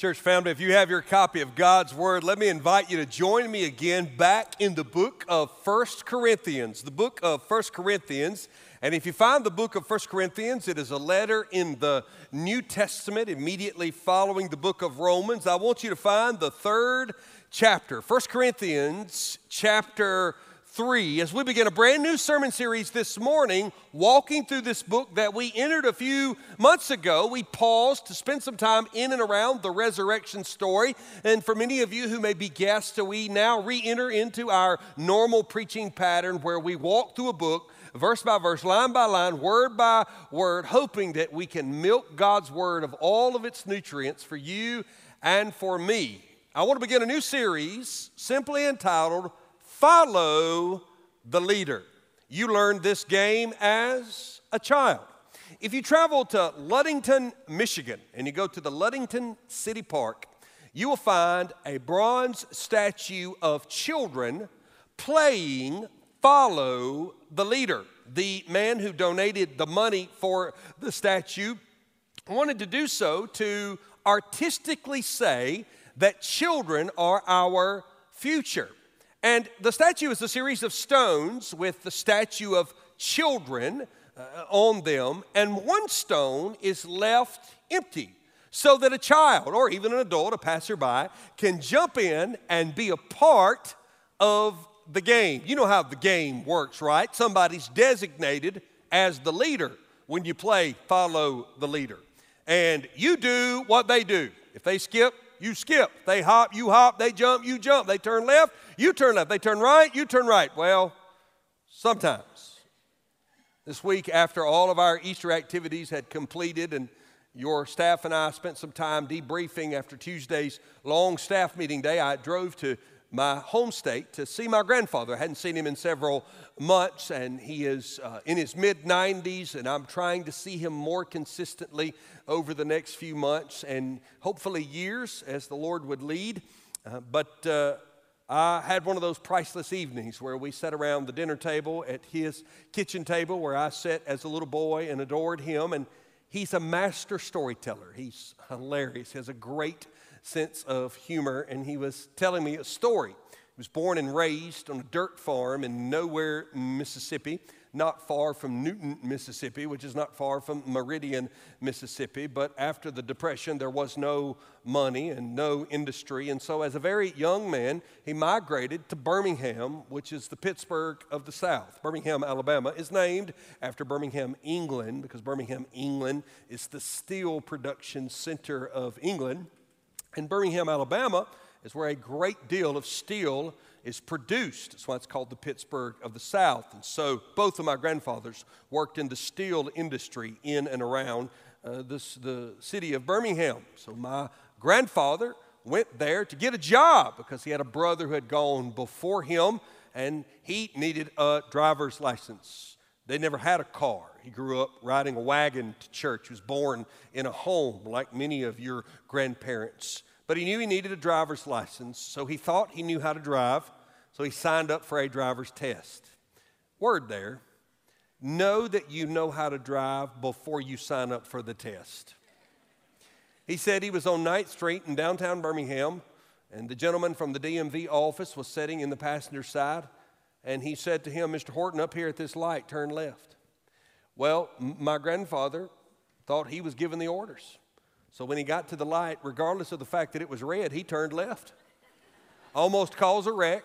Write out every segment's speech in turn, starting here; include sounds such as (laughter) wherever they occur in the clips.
Church family, if you have your copy of God's Word, let me invite you to join me again back in the book of First Corinthians. The book of First Corinthians. And if you find the book of First Corinthians, it is a letter in the New Testament immediately following the book of Romans. I want you to find the third chapter, First Corinthians chapter 3 as we begin a brand new sermon series this morning, walking through this book that we entered a few months ago. We paused to spend some time in and around the resurrection story. And for many of you who may be guests, we now re enter into our normal preaching pattern where we walk through a book verse by verse, line by line, word by word, hoping that we can milk God's word of all of its nutrients for you and for me. I want to begin a new series simply entitled follow the leader. You learned this game as a child. If you travel to Ludington, Michigan, and you go to the Ludington City Park, you will find a bronze statue of children playing Follow the Leader. The man who donated the money for the statue wanted to do so to artistically say that children are our future. And the statue is a series of stones with the statue of children uh, on them, and one stone is left empty so that a child or even an adult, a passerby, can jump in and be a part of the game. You know how the game works, right? Somebody's designated as the leader when you play follow the leader. And you do what they do. If they skip, you skip. They hop, you hop. They jump, you jump. They turn left, you turn left. They turn right, you turn right. Well, sometimes. This week, after all of our Easter activities had completed and your staff and I spent some time debriefing after Tuesday's long staff meeting day. I drove to my home state to see my grandfather. I hadn't seen him in several months, and he is uh, in his mid 90s, and I'm trying to see him more consistently over the next few months and hopefully years as the Lord would lead. Uh, but uh, I had one of those priceless evenings where we sat around the dinner table at his kitchen table where I sat as a little boy and adored him. And he's a master storyteller. He's hilarious. He has a great sense of humor, and he was telling me a story. He was born and raised on a dirt farm in nowhere, Mississippi, not far from Newton, Mississippi, which is not far from Meridian, Mississippi. But after the Depression, there was no money and no industry. And so, as a very young man, he migrated to Birmingham, which is the Pittsburgh of the South. Birmingham, Alabama, is named after Birmingham, England, because Birmingham, England is the steel production center of England. In Birmingham, Alabama, is where a great deal of steel is produced. That's why it's called the Pittsburgh of the South. And so both of my grandfathers worked in the steel industry in and around uh, this, the city of Birmingham. So my grandfather went there to get a job because he had a brother who had gone before him and he needed a driver's license. They never had a car. He grew up riding a wagon to church. He was born in a home like many of your grandparents. But he knew he needed a driver's license, so he thought he knew how to drive, so he signed up for a driver's test. Word there know that you know how to drive before you sign up for the test. He said he was on Ninth Street in downtown Birmingham, and the gentleman from the DMV office was sitting in the passenger side, and he said to him, Mr. Horton, up here at this light, turn left. Well, my grandfather thought he was giving the orders. So when he got to the light, regardless of the fact that it was red, he turned left. Almost caused a wreck.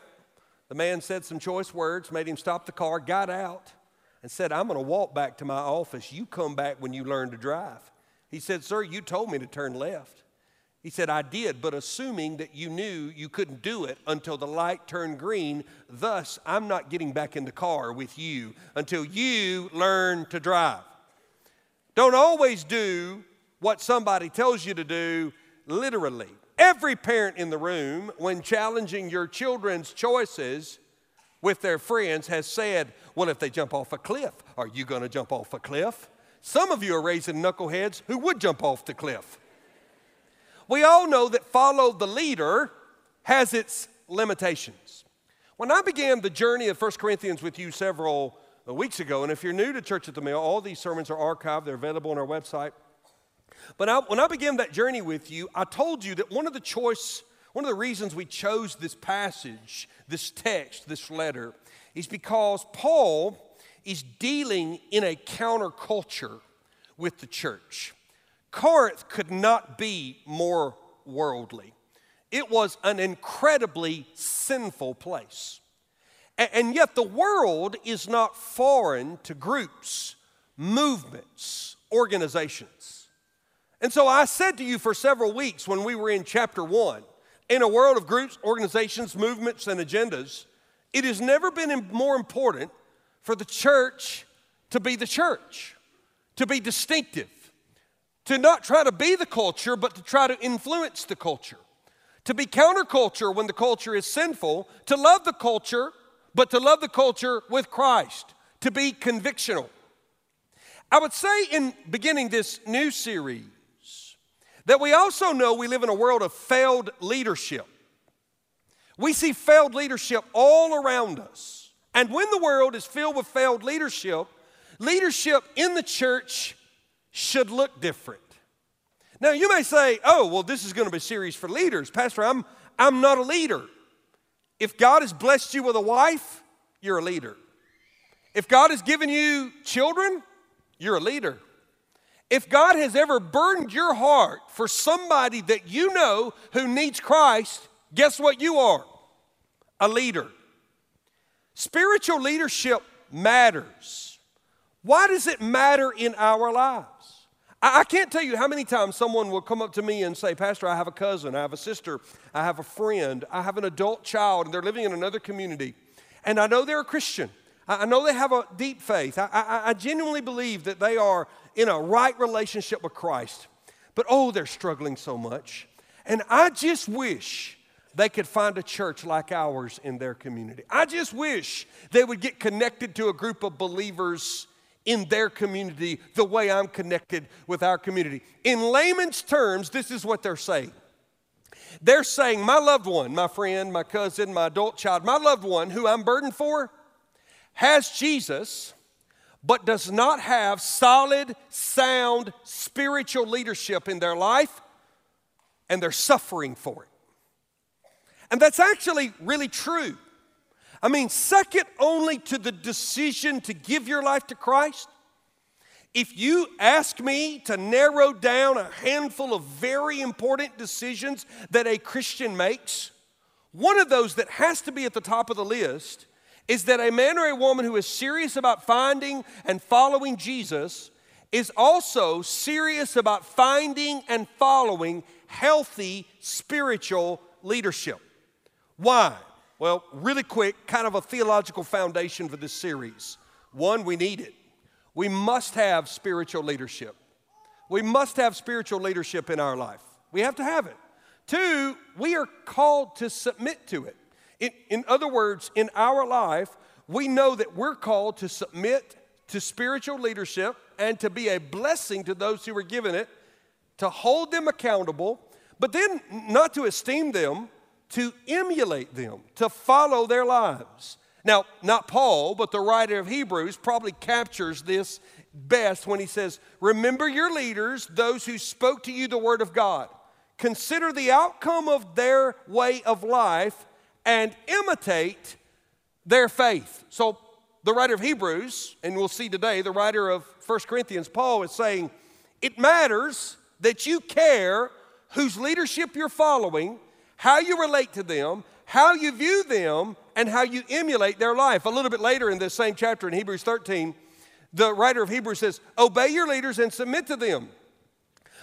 The man said some choice words, made him stop the car, got out, and said, I'm going to walk back to my office. You come back when you learn to drive. He said, Sir, you told me to turn left. He said, I did, but assuming that you knew you couldn't do it until the light turned green, thus, I'm not getting back in the car with you until you learn to drive. Don't always do what somebody tells you to do literally. Every parent in the room, when challenging your children's choices with their friends, has said, Well, if they jump off a cliff, are you going to jump off a cliff? Some of you are raising knuckleheads who would jump off the cliff. We all know that follow the leader has its limitations. When I began the journey of 1 Corinthians with you several uh, weeks ago, and if you're new to Church at the Mill, all these sermons are archived, they're available on our website. But I, when I began that journey with you, I told you that one of the choice, one of the reasons we chose this passage, this text, this letter, is because Paul is dealing in a counterculture with the church. Corinth could not be more worldly. It was an incredibly sinful place. And yet, the world is not foreign to groups, movements, organizations. And so I said to you for several weeks when we were in chapter one in a world of groups, organizations, movements, and agendas, it has never been more important for the church to be the church, to be distinctive, to not try to be the culture, but to try to influence the culture, to be counterculture when the culture is sinful, to love the culture but to love the culture with Christ, to be convictional. I would say in beginning this new series that we also know we live in a world of failed leadership. We see failed leadership all around us. And when the world is filled with failed leadership, leadership in the church should look different. Now, you may say, oh, well, this is going to be a series for leaders. Pastor, I'm, I'm not a leader. If God has blessed you with a wife, you're a leader. If God has given you children, you're a leader. If God has ever burdened your heart for somebody that you know who needs Christ, guess what you are? A leader. Spiritual leadership matters. Why does it matter in our lives? I, can't tell you how many times someone will come up to me and say, Pastor, I have a cousin, I have a sister, I have a friend, I have an adult child, and they're living in another community. And I know they're a Christian. I know they have a deep faith. I, I, I genuinely believe that they are in a right relationship with Christ. But oh, they're struggling so much. And I just wish they could find a church like ours in their community. I just wish they would get connected to a group of believers in their community the way I'm connected with our community. In layman's terms, this is what they're saying. They're saying, My loved one, my friend, my cousin, my adult child, my loved one who I'm burdened for has Jesus, but does not have solid, sound spiritual leadership in their life, and they're suffering for it. And that's actually really true. I mean, second only to the decision to give your life to Christ, if you ask me to narrow down a handful of very important decisions that a Christian makes, one of those that has to be at the top of the list is that a man or a woman who is serious about finding and following Jesus is also serious about finding and following healthy spiritual leadership. Why? Well, really quick, kind of a theological foundation for this series. One, we need it. We must have spiritual leadership. We must have spiritual leadership in our life. We have to have it. Two, we are called to submit to it. In, in other words, in our life, we know that we're called to submit to spiritual leadership and to be a blessing to those who are given it, to hold them accountable, but then not to esteem them, to emulate them, to follow their lives. Now, not Paul, but the writer of Hebrews probably captures this best when he says, Remember your leaders, those who spoke to you the word of God. Consider the outcome of their way of life and imitate their faith. So, the writer of Hebrews, and we'll see today, the writer of 1 Corinthians, Paul, is saying, It matters that you care whose leadership you're following how you relate to them, how you view them, and how you emulate their life. A little bit later in this same chapter in Hebrews 13, the writer of Hebrews says, Obey your leaders and submit to them.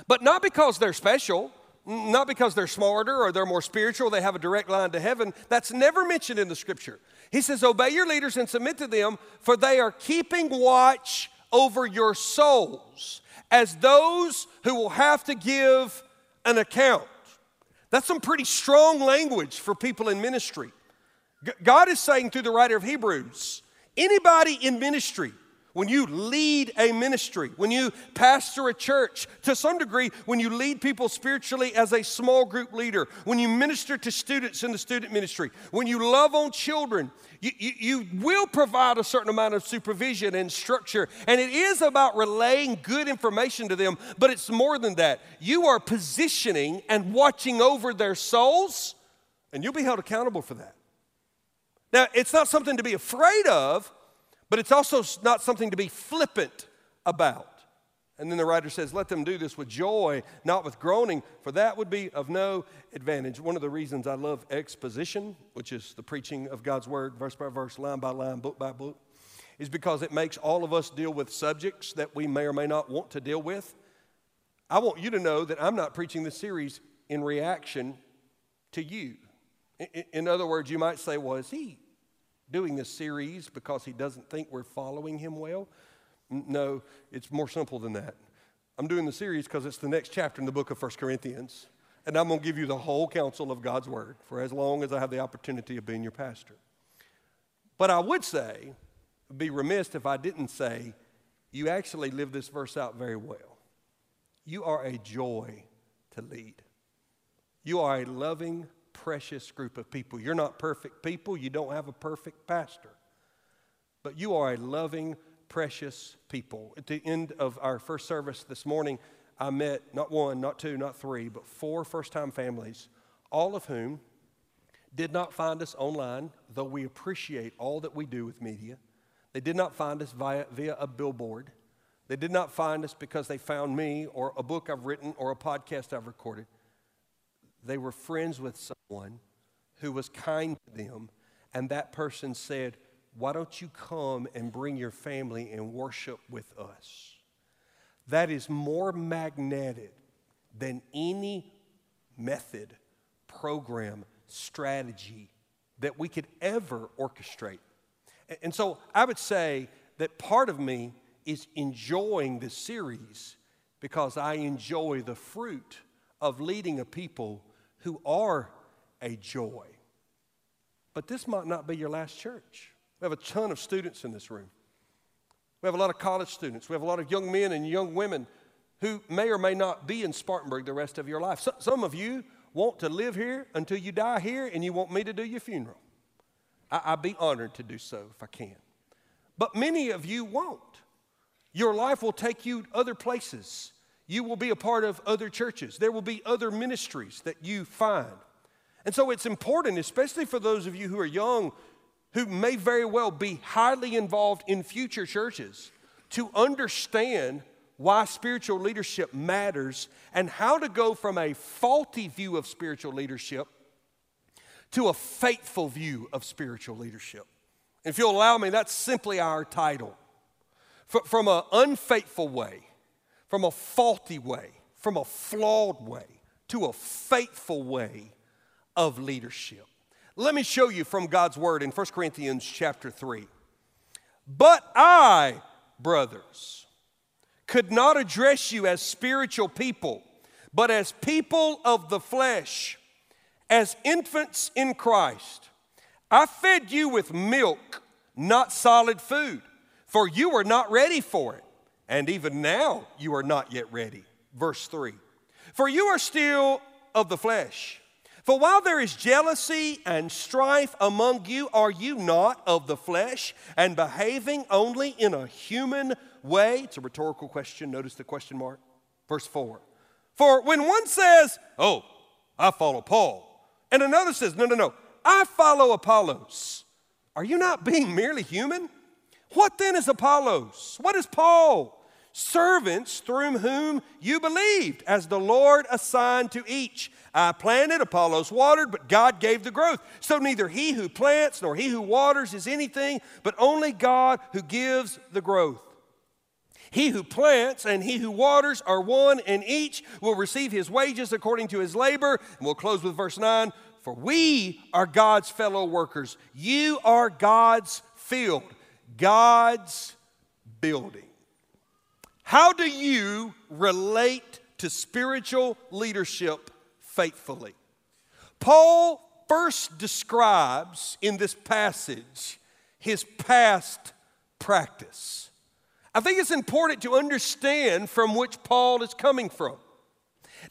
But not because they're special, not because they're smarter or they're more spiritual, they have a direct line to heaven. That's never mentioned in the scripture. He says, Obey your leaders and submit to them, for they are keeping watch over your souls as those who will have to give an account. That's some pretty strong language for people in ministry. God is saying through the writer of Hebrews anybody in ministry, when you lead a ministry, when you pastor a church, to some degree, when you lead people spiritually as a small group leader, when you minister to students in the student ministry, when you love on children, you, you, you, will provide a certain amount of supervision and structure. And it is about relaying good information to them, but it's more than that. You are positioning and watching over their souls, and you'll be held accountable for that. Now, it's not something to be afraid of but it's also not something to be flippant about. And then the writer says, Let them do this with joy, not with groaning, for that would be of no advantage. One of the reasons I love exposition, which is the preaching of God's word, verse by verse, line by line, book by book, is because it makes all of us deal with subjects that we may or may not want to deal with. I want you to know that I'm not preaching this series in reaction to you. In other words, you might say, Well, is he doing this series because he doesn't think we're following him well. No, it's more simple than that. I'm doing the series because it's the next chapter in the book of First Corinthians, and I'm going to give you the whole counsel of God's word for as long as I have the opportunity of being your pastor. But I would say, be remiss if I didn't say, you actually live this verse out very well. You are a joy to lead. You are a loving, precious group of people. You're not perfect people, you don't have a perfect pastor, but you are a loving, precious people. At the end of our first service this morning, I met not one, not two, not three, but four first time families, all of whom did not find us online, though we appreciate all that we do with media. They did not find us via, via a billboard. They did not find us because they found me or a book I've written or a podcast I've recorded. They were friends with someone who was kind to them, and that person said, Why don't you come and bring your family and worship with us? That is more magnetic than any method, program, strategy that we could ever orchestrate. And so I would say that part of me is enjoying this series because I enjoy the fruit of leading a people who are a joy. But this might not be your last church. We have a ton of students in this room. We have a lot of college students. We have a lot of young men and young women who may or may not be in Spartanburg the rest of your life. So, some of you want to live here until you die here, and you want me to do your funeral. I, I'd be honored to do so if I can. But many of you won't. Your life will take you other places. You will be a part of other churches. There will be other ministries that you find. And so it's important, especially for those of you who are young, who may very well be highly involved in future churches, to understand why spiritual leadership matters and how to go from a faulty view of spiritual leadership to a faithful view of spiritual leadership. If you'll allow me, that's simply our title. From an unfaithful way from a faulty way, from a flawed way, to a faithful way of leadership. Let me show you from God's word in 1 Corinthians chapter 3. But I, brothers, could not address you as spiritual people, but as people of the flesh, as infants in Christ. I fed you with milk, not solid food, for you were not ready for it and even now you are not yet ready. Verse 3 For you are still of the flesh. For while there is jealousy and strife among you, are you not of the flesh and behaving only in a human way? It's a rhetorical question. Notice the question mark. Verse 4 For when one says, Oh, I follow Paul, and another says, No, no, no, I follow Apollos, are you not being merely human? What then is Apollos? What is Paul? servants through whom you believed, as the Lord assigned to each. I planted, Apollos watered, but God gave the growth. So neither he who plants nor he who waters is anything, but only God who gives the growth. He who plants and he who waters are one, and each will receive his wages according to his labor. And we'll close with verse 9 For we are God's fellow workers. You are God's field, God's building. How do you relate to spiritual leadership faithfully? Paul first describes in this passage his past practice. I think it's important to understand from which Paul is coming from.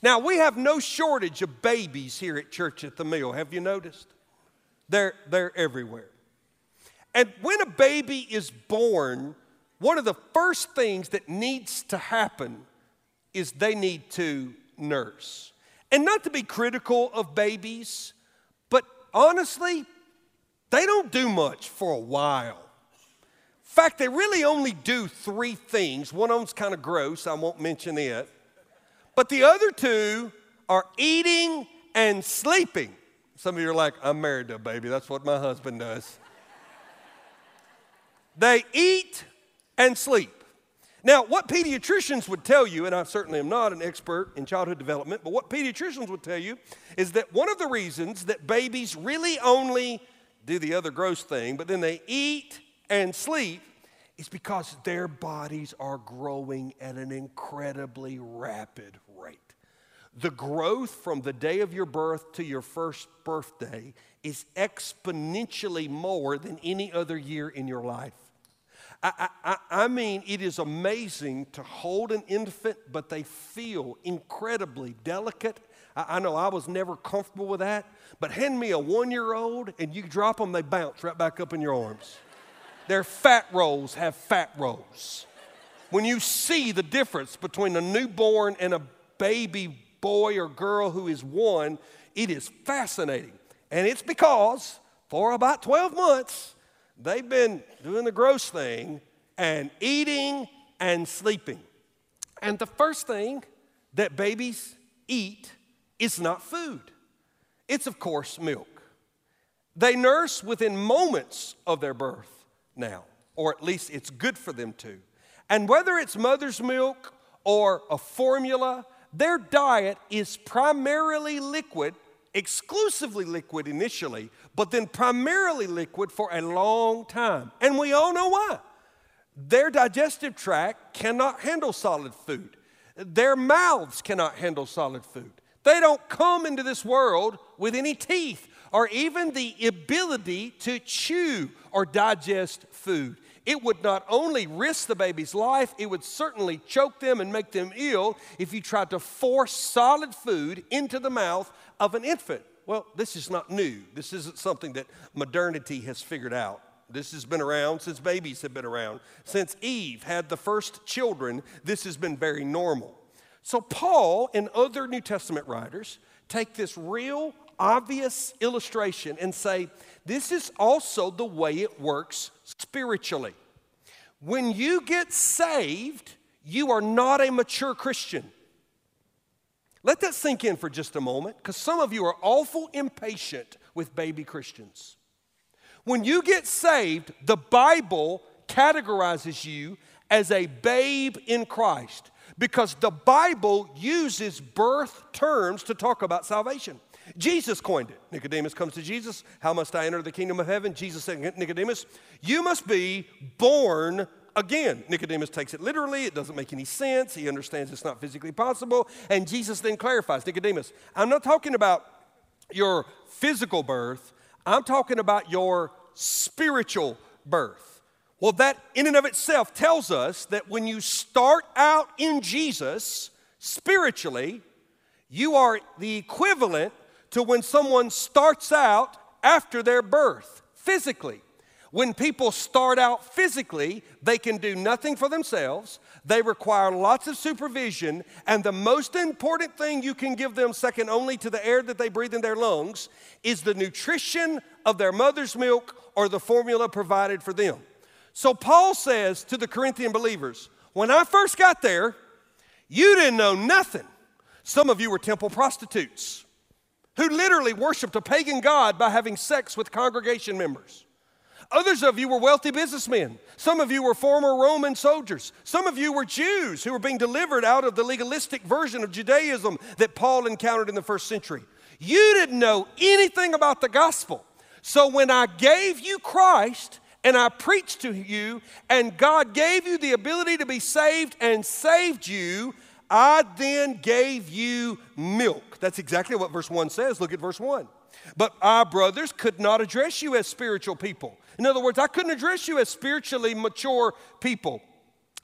Now, we have no shortage of babies here at Church at the Mill. Have you noticed? They're, they're everywhere. And when a baby is born, one of the first things that needs to happen is they need to nurse. And not to be critical of babies, but honestly, they don't do much for a while. In fact, they really only do three things. One of them's kind of gross, I won't mention it. But the other two are eating and sleeping. Some of you are like, I'm married to a baby. That's what my husband does. They eat and sleep. Now, what pediatricians would tell you, and I certainly am not an expert in childhood development, but what pediatricians would tell you is that one of the reasons that babies really only do the other gross thing, but then they eat and sleep, is because their bodies are growing at an incredibly rapid rate. The growth from the day of your birth to your first birthday is exponentially more than any other year in your life. I, I, I, mean, it is amazing to hold an infant, but they feel incredibly delicate. I, I know I was never comfortable with that, but hand me a one year old and you drop them, they bounce right back up in your arms. Their fat rolls have fat rolls. When you see the difference between a newborn and a baby boy or girl who is one, it is fascinating. And it's because for about 12 months, they've been doing the gross thing and eating and sleeping. And the first thing that babies eat is not food, it's, of course, milk. They nurse within moments of their birth now, or at least it's good for them to. And whether it's mother's milk or a formula, their diet is primarily liquid exclusively liquid initially, but then primarily liquid for a long time. And we all know why. Their digestive tract cannot handle solid food, their mouths cannot handle solid food. They don't come into this world with any teeth or even the ability to chew or digest food. It would not only risk the baby's life, it would certainly choke them and make them ill if you tried to force solid food into the mouth of an infant. Well, this is not new. This isn't something that modernity has figured out. This has been around since babies have been around. Since Eve had the first children, this has been very normal. So, Paul and other New Testament writers take this real obvious illustration and say, this is also the way it works spiritually. When you get saved, you are not a mature Christian. Let that sink in for just a moment, because some of you are awful impatient with baby Christians. When you get saved, the Bible categorizes you as a babe in Christ because the Bible uses birth terms to talk about salvation. Jesus coined it. Nicodemus comes to Jesus. How must I enter the kingdom of heaven? Jesus said, Nicodemus, you must be born again. Nicodemus takes it literally. It doesn't make any sense. He understands it's not physically possible. And Jesus then clarifies Nicodemus, I'm not talking about your physical birth, I'm talking about your spiritual birth. Well, that in and of itself tells us that when you start out in Jesus spiritually, you are the equivalent to when someone starts out after their birth physically. When people start out physically, they can do nothing for themselves. They require lots of supervision. And the most important thing you can give them, second only to the air that they breathe in their lungs, is the nutrition of their mother's milk or the formula provided for them. So Paul says to the Corinthian believers, When I first got there, you didn't know nothing. Some of you were temple prostitutes who literally worshiped a pagan god by having sex with congregation members. Others of you were wealthy businessmen. Some of you were former Roman soldiers. Some of you were Jews who were being delivered out of the legalistic version of Judaism that Paul encountered in the first century. You didn't know anything about the gospel. So when I gave you Christ and I preached to you, and God gave you the ability to be saved and saved you, I then gave you milk. That's exactly what verse 1 says. Look at verse 1. But I, brothers, could not address you as spiritual people. In other words, I couldn't address you as spiritually mature people.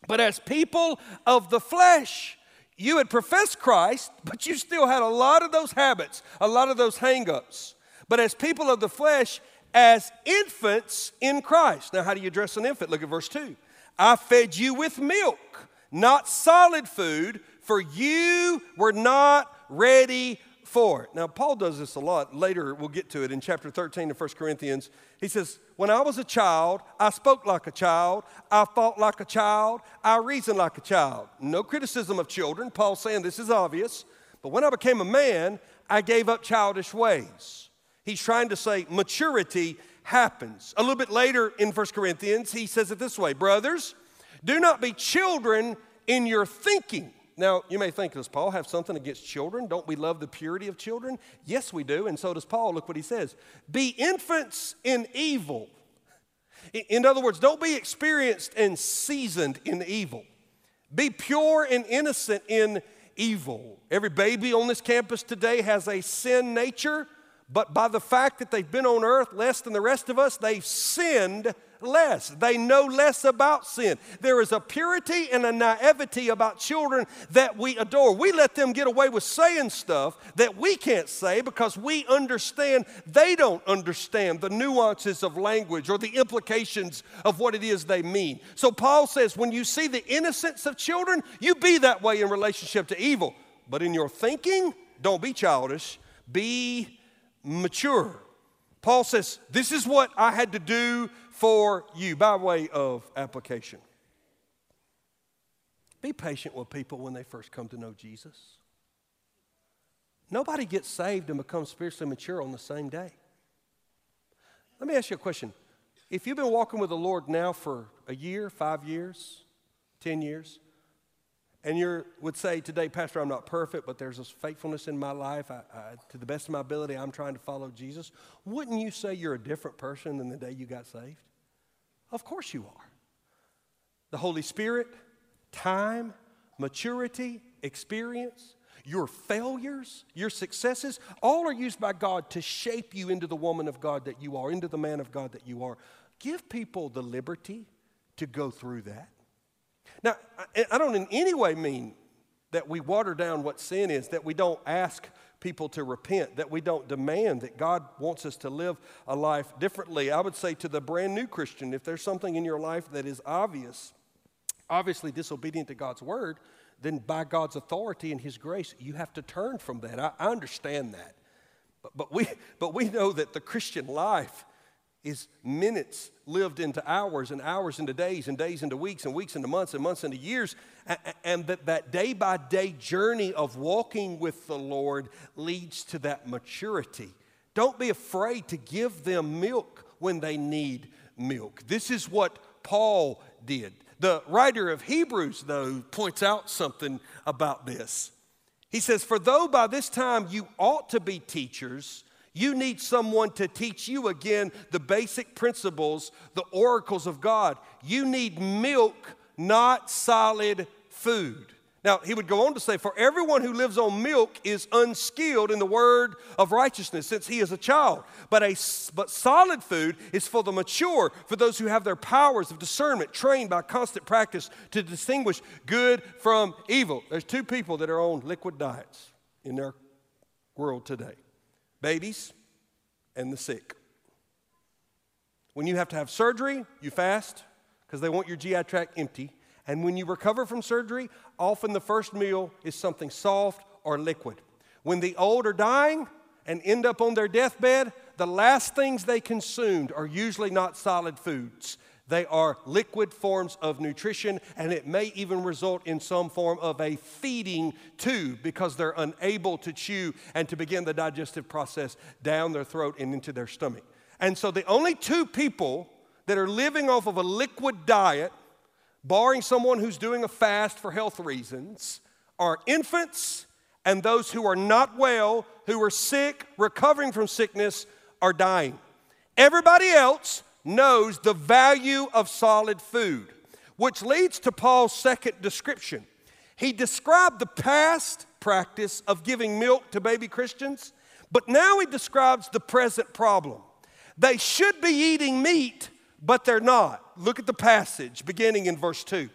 But as people of the flesh, you had professed Christ, but you still had a lot of those habits, a lot of those hangups. But as people of the flesh, as infants in Christ. Now, how do you address an infant? Look at verse 2. I fed you with milk, not solid food, for you were not ready for it. Now, Paul does this a lot. Later, we'll get to it in chapter 13 of 1 Corinthians. He says, When I was a child, I spoke like a child, I thought like a child, I reasoned like a child. No criticism of children. Paul's saying this is obvious. But when I became a man, I gave up childish ways. He's trying to say maturity happens. A little bit later in 1 Corinthians, he says it this way Brothers, do not be children in your thinking now, you may think, does Paul have something against children? Don't we love the purity of children? Yes, we do, and so does Paul. Look what he says Be infants in evil. In other words, don't be experienced and seasoned in evil. Be pure and innocent in evil. Every baby on this campus today has a sin nature, but by the fact that they've been on earth less than the rest of us, they've sinned less. They know less about sin. There is a purity and a naivety about children that we adore. We let them get away with saying stuff that we can't say because we understand they don't understand the nuances of language or the implications of what it is they mean. So Paul says, when you see the innocence of children, you be that way in relationship to evil. But in your thinking, don't be childish, be mature. Paul says, This is what I had to do for you by way of application. Be patient with people when they first come to know Jesus. Nobody gets saved and becomes spiritually mature on the same day. Let me ask you a question. If you've been walking with the Lord now for a year, five years, 10 years, and you would say today, Pastor, I'm not perfect, but there's this faithfulness in my life. I, I, to the best of my ability, I'm trying to follow Jesus. Wouldn't you say you're a different person than the day you got saved? Of course you are. The Holy Spirit, time, maturity, experience, your failures, your successes, all are used by God to shape you into the woman of God that you are, into the man of God that you are. Give people the liberty to go through that. Now, I don't in any way mean that we water down what sin is, that we don't ask people to repent, that we don't demand that God wants us to live a life differently. I would say to the brand new Christian, if there's something in your life that is obvious, obviously disobedient to God's word, then by God's authority and His grace, you have to turn from that. I, I understand that. But, but, we, (laughs) but we know that the Christian life is minutes lived into hours and hours into days and days into weeks and weeks into months and months into years. And that, that day by day journey of walking with the Lord leads to that maturity. Don't be afraid to give them milk when they need milk. This is what Paul did. The writer of Hebrews, though, points out something about this. He says, For though by this time you ought to be teachers, you need someone to teach you again the basic principles, the oracles of God. You need milk, not solid food. Now, he would go on to say, For everyone who lives on milk is unskilled in the word of righteousness, since he is a child. But, a, but solid food is for the mature, for those who have their powers of discernment trained by constant practice to distinguish good from evil. There's two people that are on liquid diets in their world today babies and the sick. When you have to have surgery, you fast because they want your GI tract empty. And when you recover from surgery, often the first meal is something soft or liquid. When the old are dying and end up on their deathbed, the last things they consumed are usually not solid foods. They are liquid forms of nutrition, and it may even result in some form of a feeding tube because they're unable to chew and to begin the digestive process down their throat and into their stomach. And so, the only two people that are living off of a liquid diet, barring someone who's doing a fast for health reasons, are infants and those who are not well, who are sick, recovering from sickness, are dying. Everybody else knows the value of solid food, which leads to Paul's second description. He described the past practice of giving milk to baby Christians, but now he describes the present problem. They should be eating meat, but they're not. Look at the passage beginning in verse 2.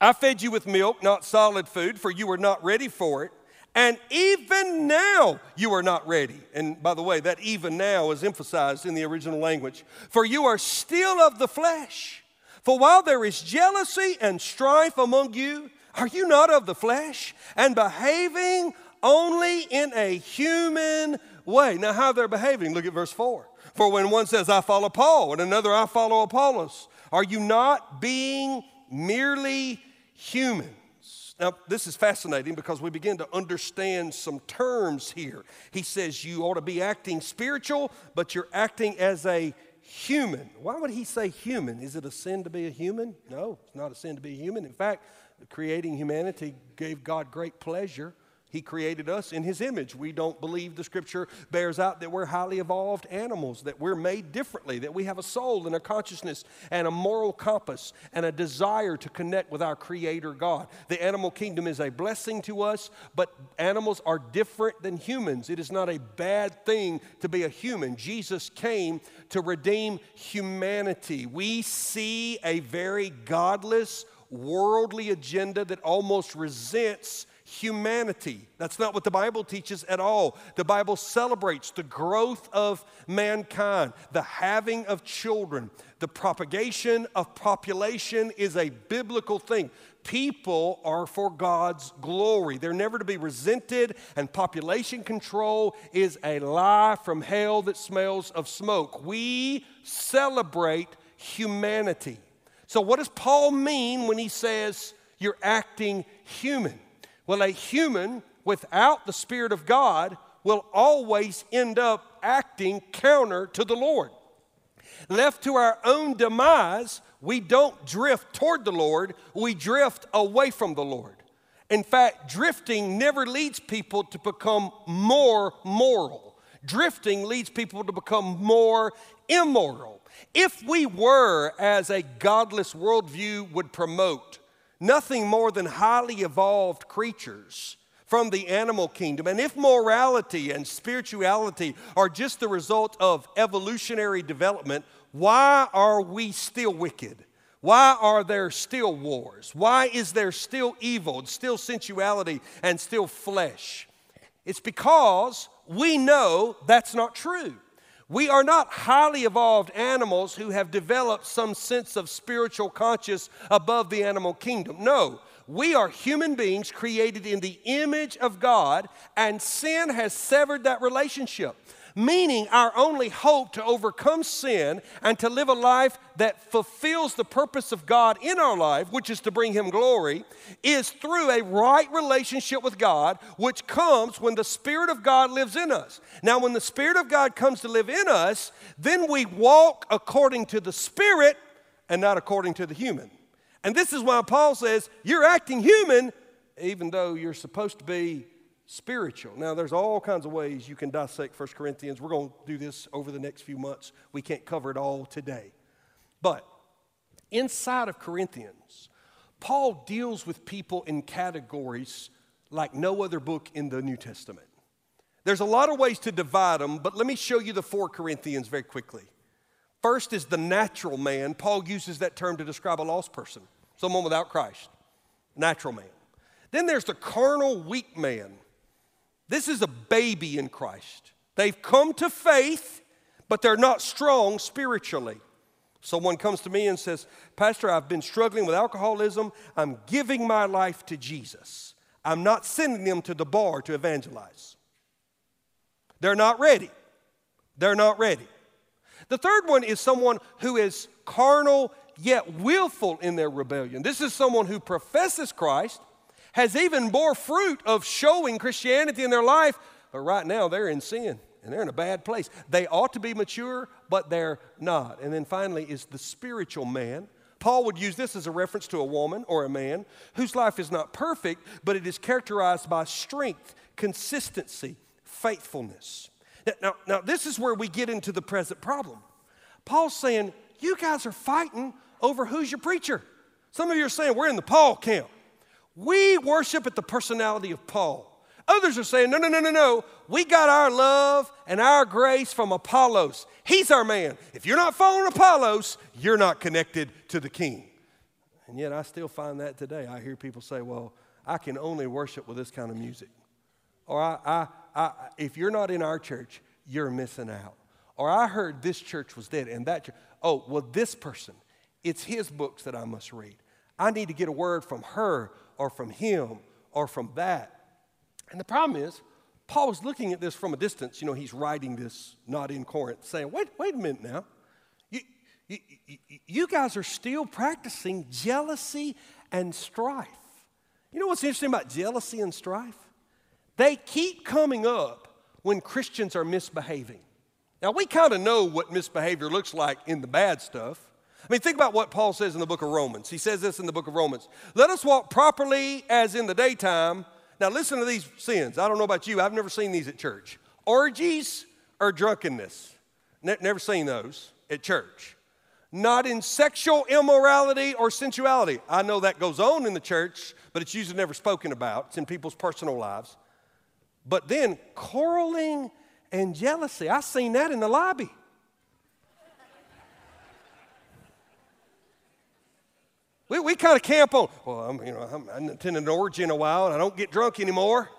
I fed you with milk, not solid food, for you were not ready for it. And even now you are not ready. And by the way, that even now is emphasized in the original language. For you are still of the flesh. For while there is jealousy and strife among you, are you not of the flesh and behaving only in a human way? Now, how they're behaving, look at verse 4. For when one says, I follow Paul, and another, I follow Apollos, are you not being merely humans? Now, this is fascinating because we begin to understand some terms here. He says you ought to be acting spiritual, but you're acting as a human. Why would he say human? Is it a sin to be a human? No, it's not a sin to be a human. In fact, creating humanity gave God great pleasure. He created us in His image. We don't believe the scripture bears out that we're highly evolved animals, that we're made differently, that we have a soul and a consciousness and a moral compass and a desire to connect with our Creator God. The animal kingdom is a blessing to us, but animals are different than humans. It is not a bad thing to be a human. Jesus came to redeem humanity. We see a very godless, worldly agenda that almost resents humanity. That's not what the Bible teaches at all. The Bible celebrates the growth of mankind, the having of children, the propagation of population is a biblical thing. People are for God's glory. They're never to be resented, and population control is a lie from hell that smells of smoke. We celebrate humanity. So, what does Paul mean when he says you're acting human? Well, a human without the Spirit of God will always end up acting counter to the Lord. Left to our own demise, we don't drift toward the Lord, we drift away from the Lord. In fact, drifting never leads people to become more moral. Drifting leads people to become more immoral. If we were, as a godless worldview would promote, nothing more than highly evolved creatures from the animal kingdom. And if morality and spirituality are just the result of evolutionary development, why are we still wicked? Why are there still wars? Why is there still evil, and still sensuality, and still flesh? It's because we know that's not true. We are not highly evolved animals who have developed some sense of spiritual conscious above the animal kingdom. No, we are human beings created in the image of God, and sin has severed that relationship meaning our only hope to overcome sin and to live a life that fulfills the purpose of God in our life, which is to bring Him glory, is through a right relationship with God, which comes when the Spirit of God lives in us. Now, when the Spirit of God comes to live in us, then we walk according to the Spirit and not according to the human. And this is why Paul says, You're acting human, even though you're supposed to be spiritual. Now, there's all kinds of ways you can dissect 1 Corinthians. We're going to do this over the next few months. We can't cover it all today. But inside of Corinthians, Paul deals with people in categories like no other book in the New Testament. There's a lot of ways to divide them, but let me show you the four Corinthians very quickly. First is the natural man. Paul uses that term to describe a lost person, someone without Christ, natural man. Then there's the carnal, weak man. This is a baby in Christ. They've come to faith, but they're not strong spiritually. Someone comes to me and says, Pastor, I've been struggling with alcoholism. I'm giving my life to Jesus. I'm not sending them to the bar to evangelize. They're not ready. They're not ready. The third one is someone who is carnal yet willful in their rebellion. This is someone who professes Christ, has even bore fruit of showing Christianity in their life, but right now they're in sin and they're in a bad place. They ought to be mature, but they're not. And then finally is the spiritual man. Paul would use this as a reference to a woman or a man whose life is not perfect, but it is characterized by strength, consistency, faithfulness. Now, now, now this is where we get into the present problem. Paul's saying, You guys are fighting over who's your preacher. Some of you are saying, We're in the Paul camp. We worship at the personality of Paul. Others are saying, no, no, no, no, no. We got our love and our grace from Apollos. He's our man. If you're not following Apollos, you're not connected to the king. And yet I still find that today. I hear people say, well, I can only worship with this kind of music. Or I, I, I, if you're not in our church, you're missing out. Or I heard this church was dead and that church. Oh, well, this person, it's his books that I must read. I need to get a word from her or from him or from that. And the problem is, Paul was looking at this from a distance. You know, he's writing this not in Corinth, saying, wait, wait a minute now. You, you, you guys are still practicing jealousy and strife. You know what's interesting about jealousy and strife? They keep coming up when Christians are misbehaving. Now, we kind of know what misbehavior looks like in the bad stuff. I mean, think about what Paul says in the book of Romans. He says this in the book of Romans Let us walk properly as in the daytime. Now, listen to these sins. I don't know about you, I've never seen these at church. Orgies or drunkenness. Ne- never seen those at church. Not in sexual immorality or sensuality. I know that goes on in the church, but it's usually never spoken about. It's in people's personal lives. But then quarreling and jealousy. I've seen that in the lobby. We, we kind of camp on, well, I'm, you know, I'm, I attended an orgy in a while and I don't get drunk anymore.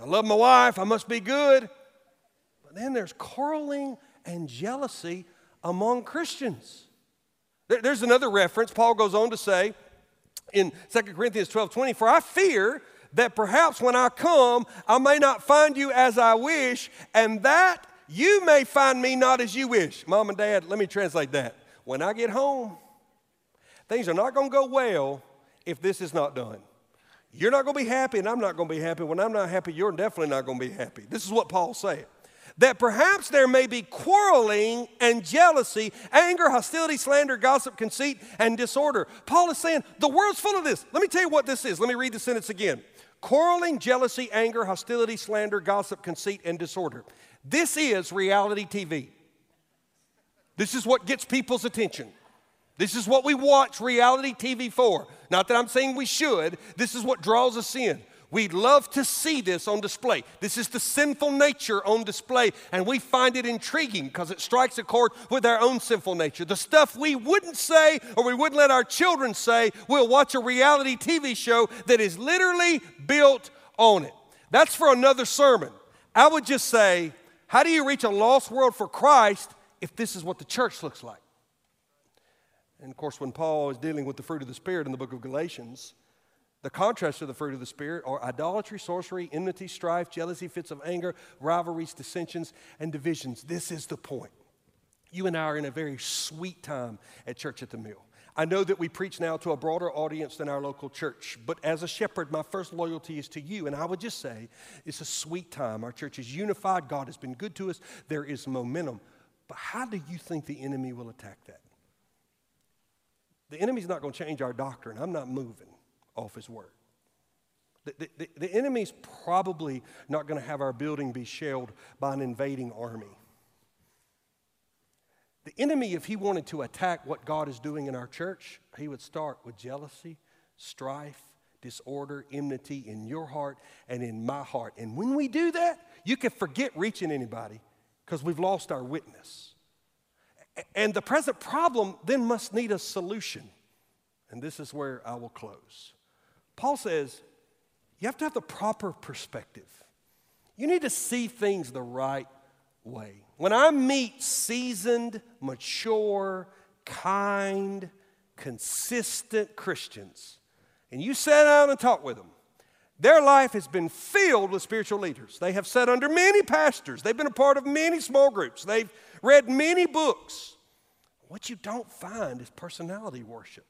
I love my wife, I must be good. But then there's quarreling and jealousy among Christians. There, there's another reference. Paul goes on to say in 2 Corinthians 12 20, For I fear that perhaps when I come, I may not find you as I wish, and that you may find me not as you wish. Mom and dad, let me translate that. When I get home, Things are not going to go well if this is not done. You're not going to be happy, and I'm not going to be happy. When I'm not happy, you're definitely not going to be happy. This is what Paul's saying. That perhaps there may be quarreling and jealousy, anger, hostility, slander, gossip, conceit, and disorder. Paul is saying the world's full of this. Let me tell you what this is. Let me read the sentence again quarreling, jealousy, anger, hostility, slander, gossip, conceit, and disorder. This is reality TV. This is what gets people's attention. This is what we watch reality TV for. Not that I'm saying we should, this is what draws us in. We love to see this on display. This is the sinful nature on display, and we find it intriguing because it strikes a chord with our own sinful nature. The stuff we wouldn't say or we wouldn't let our children say, we'll watch a reality TV show that is literally built on it. That's for another sermon. I would just say, how do you reach a lost world for Christ if this is what the church looks like? And of course, when Paul is dealing with the fruit of the Spirit in the book of Galatians, the contrast to the fruit of the Spirit are idolatry, sorcery, enmity, strife, jealousy, fits of anger, rivalries, dissensions, and divisions. This is the point. You and I are in a very sweet time at Church at the Mill. I know that we preach now to a broader audience than our local church, but as a shepherd, my first loyalty is to you. And I would just say it's a sweet time. Our church is unified. God has been good to us. There is momentum. But how do you think the enemy will attack that? The enemy's not going to change our doctrine. I'm not moving off his word. The, the, the enemy's probably not going to have our building be shelled by an invading army. The enemy, if he wanted to attack what God is doing in our church, he would start with jealousy, strife, disorder, enmity in your heart and in my heart. And when we do that, you can forget reaching anybody because we've lost our witness. And the present problem then must need a solution. And this is where I will close. Paul says, you have to have the proper perspective. You need to see things the right way. When I meet seasoned, mature, kind, consistent Christians, and you sit down and talk with them, their life has been filled with spiritual leaders. They have sat under many pastors, they've been a part of many small groups, they've read many books. What you don't find is personality worship.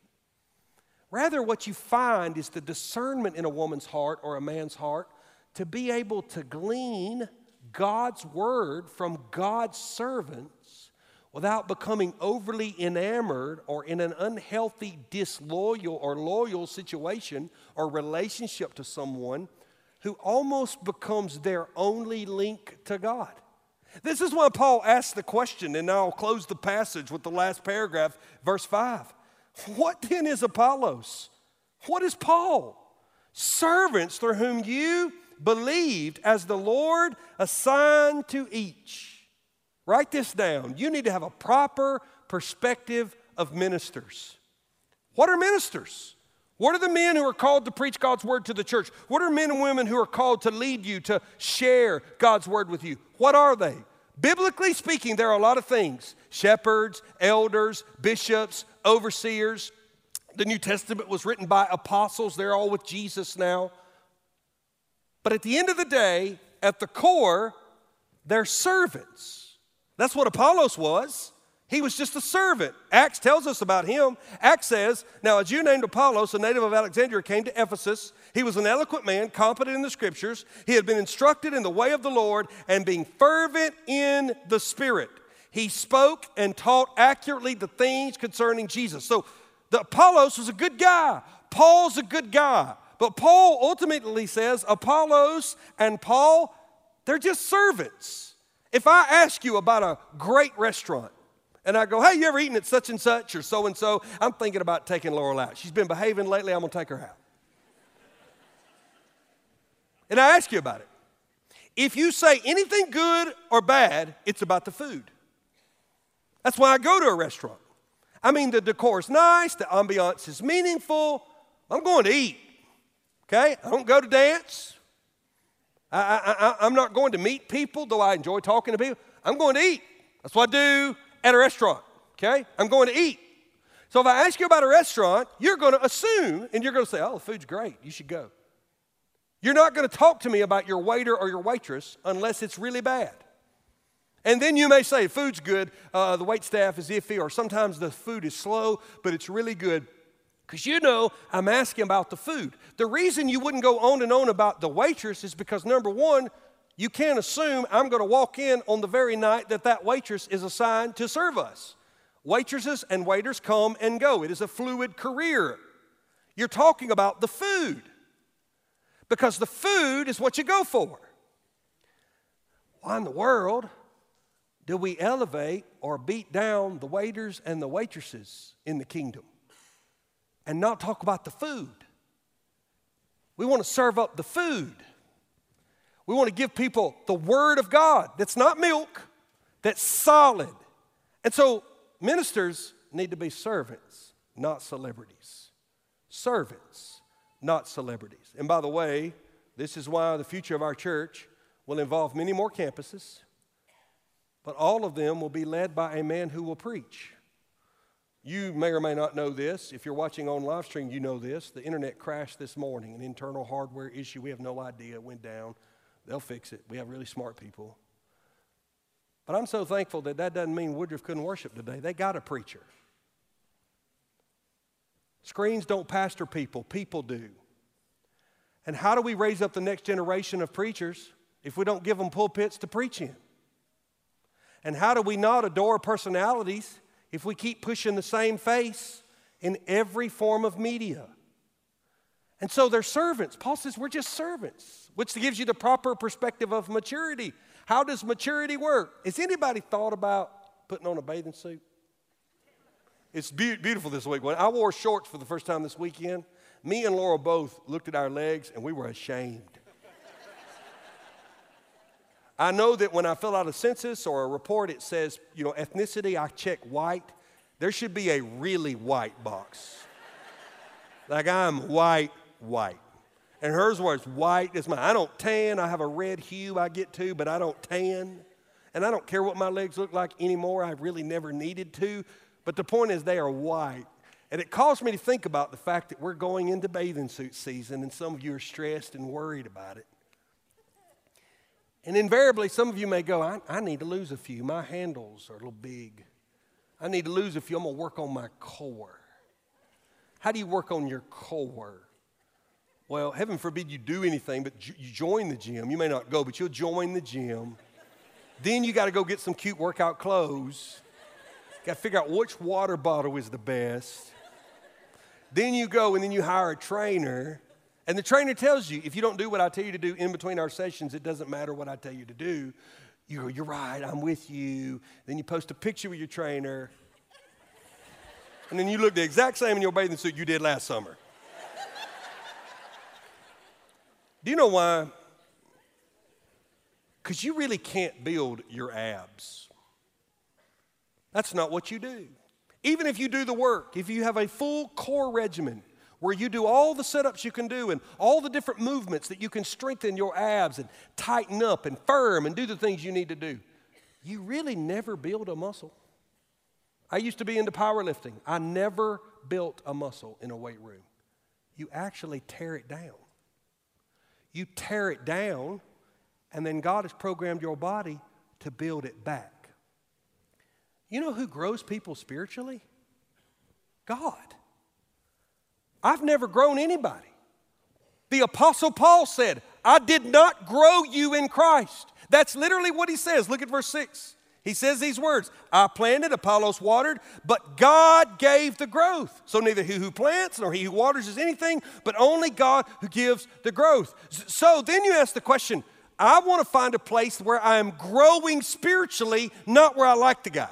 Rather, what you find is the discernment in a woman's heart or a man's heart to be able to glean God's word from God's servants without becoming overly enamored or in an unhealthy, disloyal, or loyal situation or relationship to someone who almost becomes their only link to God. This is why Paul asks the question, and I'll close the passage with the last paragraph, verse 5. What then is Apollos? What is Paul? Servants through whom you believed as the Lord assigned to each. Write this down. You need to have a proper perspective of ministers. What are ministers? What are the men who are called to preach God's word to the church? What are men and women who are called to lead you, to share God's word with you? What are they? Biblically speaking, there are a lot of things shepherds, elders, bishops, overseers. The New Testament was written by apostles, they're all with Jesus now. But at the end of the day, at the core, they're servants. That's what Apollos was. He was just a servant. Acts tells us about him. Acts says, Now a Jew named Apollos, a native of Alexandria, came to Ephesus. He was an eloquent man, competent in the scriptures. He had been instructed in the way of the Lord and being fervent in the Spirit. He spoke and taught accurately the things concerning Jesus. So the Apollos was a good guy. Paul's a good guy. But Paul ultimately says Apollos and Paul, they're just servants. If I ask you about a great restaurant, and I go, hey, you ever eaten at such and such or so and so? I'm thinking about taking Laurel out. She's been behaving lately, I'm gonna take her out. And I ask you about it. If you say anything good or bad, it's about the food. That's why I go to a restaurant. I mean, the decor is nice, the ambiance is meaningful. I'm going to eat. Okay? I don't go to dance. I, I, I'm not going to meet people, though I enjoy talking to people. I'm going to eat. That's what I do at a restaurant. Okay? I'm going to eat. So if I ask you about a restaurant, you're going to assume and you're going to say, oh, the food's great. You should go. You're not going to talk to me about your waiter or your waitress unless it's really bad. And then you may say, food's good, uh, the wait staff is iffy, or sometimes the food is slow, but it's really good. Because you know, I'm asking about the food. The reason you wouldn't go on and on about the waitress is because number one, you can't assume I'm going to walk in on the very night that that waitress is assigned to serve us. Waitresses and waiters come and go, it is a fluid career. You're talking about the food because the food is what you go for. Why in the world do we elevate or beat down the waiters and the waitresses in the kingdom? and not talk about the food. We want to serve up the food. We want to give people the Word of God that's not milk, that's solid. And so ministers need to be servants, not celebrities. Servants, not celebrities. And by the way, this is why the future of our church will involve many more campuses, but all of them will be led by a man who will preach. You may or may not know this. If you're watching on live stream, you know this. The internet crashed this morning, an internal hardware issue. We have no idea. It went down. They'll fix it. We have really smart people. But I'm so thankful that that doesn't mean Woodruff couldn't worship today. They got a preacher. Screens don't pastor people, people do. And how do we raise up the next generation of preachers if we don't give them pulpits to preach in? And how do we not adore personalities if we keep pushing the same face in every form of media. And so they're servants. Paul says we're just servants, which gives you the proper perspective of maturity. How does maturity work? Has anybody thought about putting on a bathing suit? It's be- beautiful this week. When I wore shorts for the first time this weekend, me and Laura both looked at our legs and we were ashamed. I know that when I fill out a census or a report, it says, you know, ethnicity, I check white. There should be a really white box. like I'm white, white. And hers was white as mine. I don't tan. I have a red hue I get to, but I don't tan. And I don't care what my legs look like anymore. I really never needed to. But the point is, they are white. And it caused me to think about the fact that we're going into bathing suit season, and some of you are stressed and worried about it. And invariably, some of you may go, I, I need to lose a few. My handles are a little big. I need to lose a few. I'm going to work on my core. How do you work on your core? Well, heaven forbid you do anything, but you join the gym. You may not go, but you'll join the gym. then you got to go get some cute workout clothes. Got to figure out which water bottle is the best. Then you go and then you hire a trainer and the trainer tells you, if you don't do what I tell you to do in between our sessions, it doesn't matter what I tell you to do. You go, You're right, I'm with you. Then you post a picture with your trainer. And then you look the exact same in your bathing suit you did last summer. Do you know why? Because you really can't build your abs. That's not what you do. Even if you do the work, if you have a full core regimen where you do all the setups you can do and all the different movements that you can strengthen your abs and tighten up and firm and do the things you need to do, you really never build a muscle. I used to be into powerlifting. I never built a muscle in a weight room. You actually tear it down. You tear it down, and then God has programmed your body to build it back. You know who grows people spiritually? God. I've never grown anybody. The Apostle Paul said, I did not grow you in Christ. That's literally what he says. Look at verse 6. He says these words I planted, Apollos watered, but God gave the growth. So neither he who plants nor he who waters is anything, but only God who gives the growth. So then you ask the question I want to find a place where I am growing spiritually, not where I like the guy.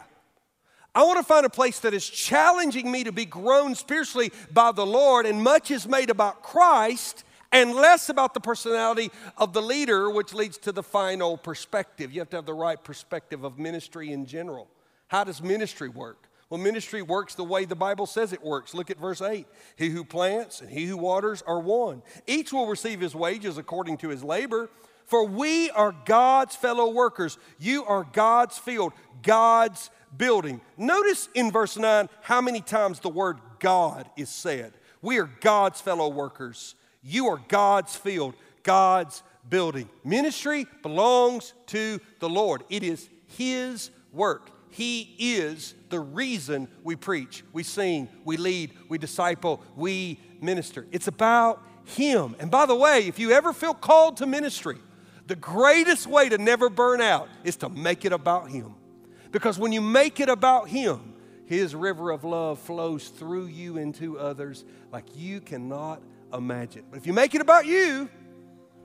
I want to find a place that is challenging me to be grown spiritually by the Lord, and much is made about Christ and less about the personality of the leader, which leads to the final perspective. You have to have the right perspective of ministry in general. How does ministry work? Well, ministry works the way the Bible says it works. Look at verse 8. He who plants and he who waters are one. Each will receive his wages according to his labor. For we are God's fellow workers. You are God's field, God's building. Notice in verse 9 how many times the word God is said. We are God's fellow workers. You are God's field, God's building. Ministry belongs to the Lord, it is His work. He is the reason we preach, we sing, we lead, we disciple, we minister. It's about Him. And by the way, if you ever feel called to ministry, the greatest way to never burn out is to make it about Him. Because when you make it about Him, His river of love flows through you into others like you cannot imagine. But if you make it about you,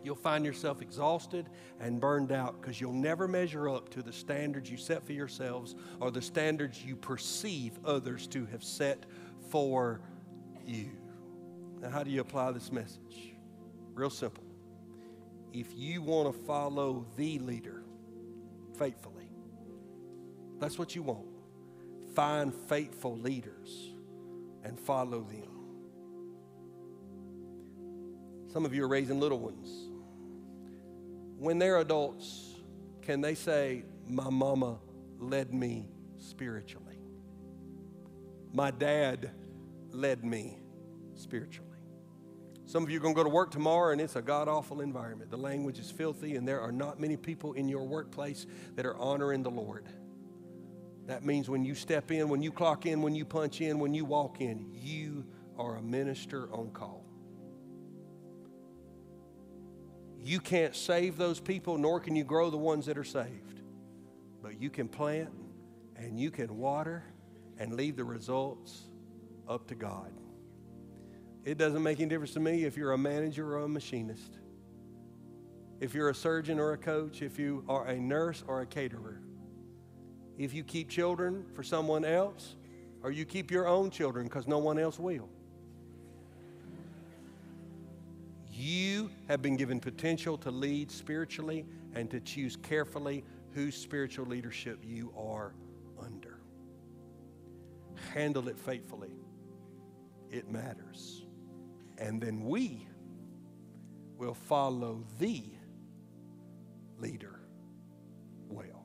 you'll find yourself exhausted and burned out because you'll never measure up to the standards you set for yourselves or the standards you perceive others to have set for you. Now, how do you apply this message? Real simple. If you want to follow the leader faithfully, that's what you want. Find faithful leaders and follow them. Some of you are raising little ones. When they're adults, can they say, My mama led me spiritually? My dad led me spiritually. Some of you are going to go to work tomorrow and it's a god awful environment. The language is filthy, and there are not many people in your workplace that are honoring the Lord. That means when you step in, when you clock in, when you punch in, when you walk in, you are a minister on call. You can't save those people, nor can you grow the ones that are saved. But you can plant and you can water and leave the results up to God. It doesn't make any difference to me if you're a manager or a machinist, if you're a surgeon or a coach, if you are a nurse or a caterer. If you keep children for someone else, or you keep your own children because no one else will. You have been given potential to lead spiritually and to choose carefully whose spiritual leadership you are under. Handle it faithfully. It matters. And then we will follow the leader well.